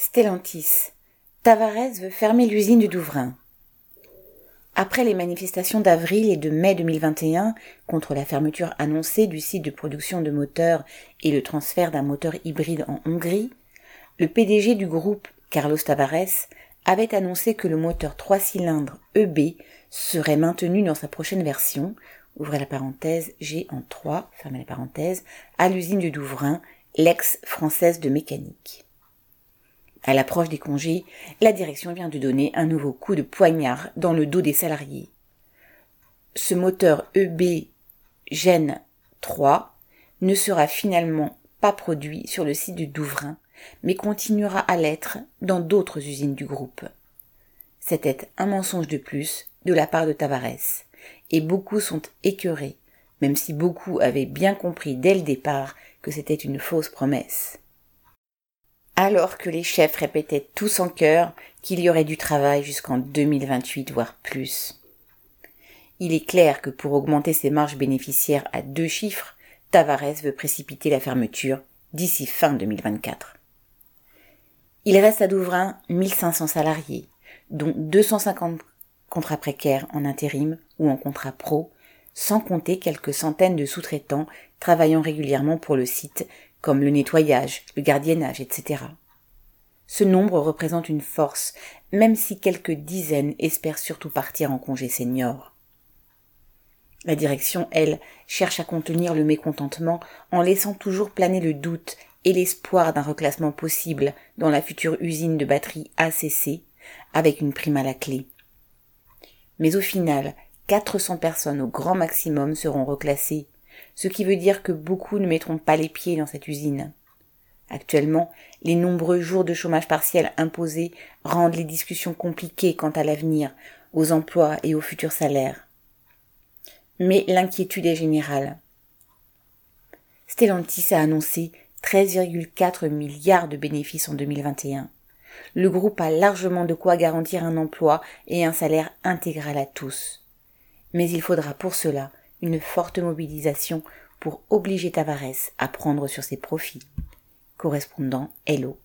Stellantis. Tavares veut fermer l'usine du Douvrin. Après les manifestations d'avril et de mai 2021 contre la fermeture annoncée du site de production de moteurs et le transfert d'un moteur hybride en Hongrie, le PDG du groupe, Carlos Tavares, avait annoncé que le moteur 3 cylindres EB serait maintenu dans sa prochaine version, ouvrez la parenthèse G en 3, fermez la parenthèse, à l'usine du Douvrin, l'ex-française de mécanique. À l'approche des congés, la direction vient de donner un nouveau coup de poignard dans le dos des salariés. Ce moteur EB Gen 3 ne sera finalement pas produit sur le site du Douvrin, mais continuera à l'être dans d'autres usines du groupe. C'était un mensonge de plus de la part de Tavares, et beaucoup sont écœurés, même si beaucoup avaient bien compris dès le départ que c'était une fausse promesse alors que les chefs répétaient tous en chœur qu'il y aurait du travail jusqu'en 2028, voire plus. Il est clair que pour augmenter ses marges bénéficiaires à deux chiffres, Tavares veut précipiter la fermeture d'ici fin 2024. Il reste à Douvrin 1500 salariés, dont 250 contrats précaires en intérim ou en contrat pro, sans compter quelques centaines de sous-traitants travaillant régulièrement pour le site comme le nettoyage, le gardiennage, etc. Ce nombre représente une force, même si quelques dizaines espèrent surtout partir en congé senior. La direction, elle, cherche à contenir le mécontentement en laissant toujours planer le doute et l'espoir d'un reclassement possible dans la future usine de batterie ACC, avec une prime à la clé. Mais au final, 400 personnes au grand maximum seront reclassées, ce qui veut dire que beaucoup ne mettront pas les pieds dans cette usine. Actuellement, les nombreux jours de chômage partiel imposés rendent les discussions compliquées quant à l'avenir, aux emplois et aux futurs salaires. Mais l'inquiétude est générale. Stellantis a annoncé 13,4 milliards de bénéfices en 2021. Le groupe a largement de quoi garantir un emploi et un salaire intégral à tous. Mais il faudra pour cela une forte mobilisation pour obliger Tavares à prendre sur ses profits. Correspondant Hello.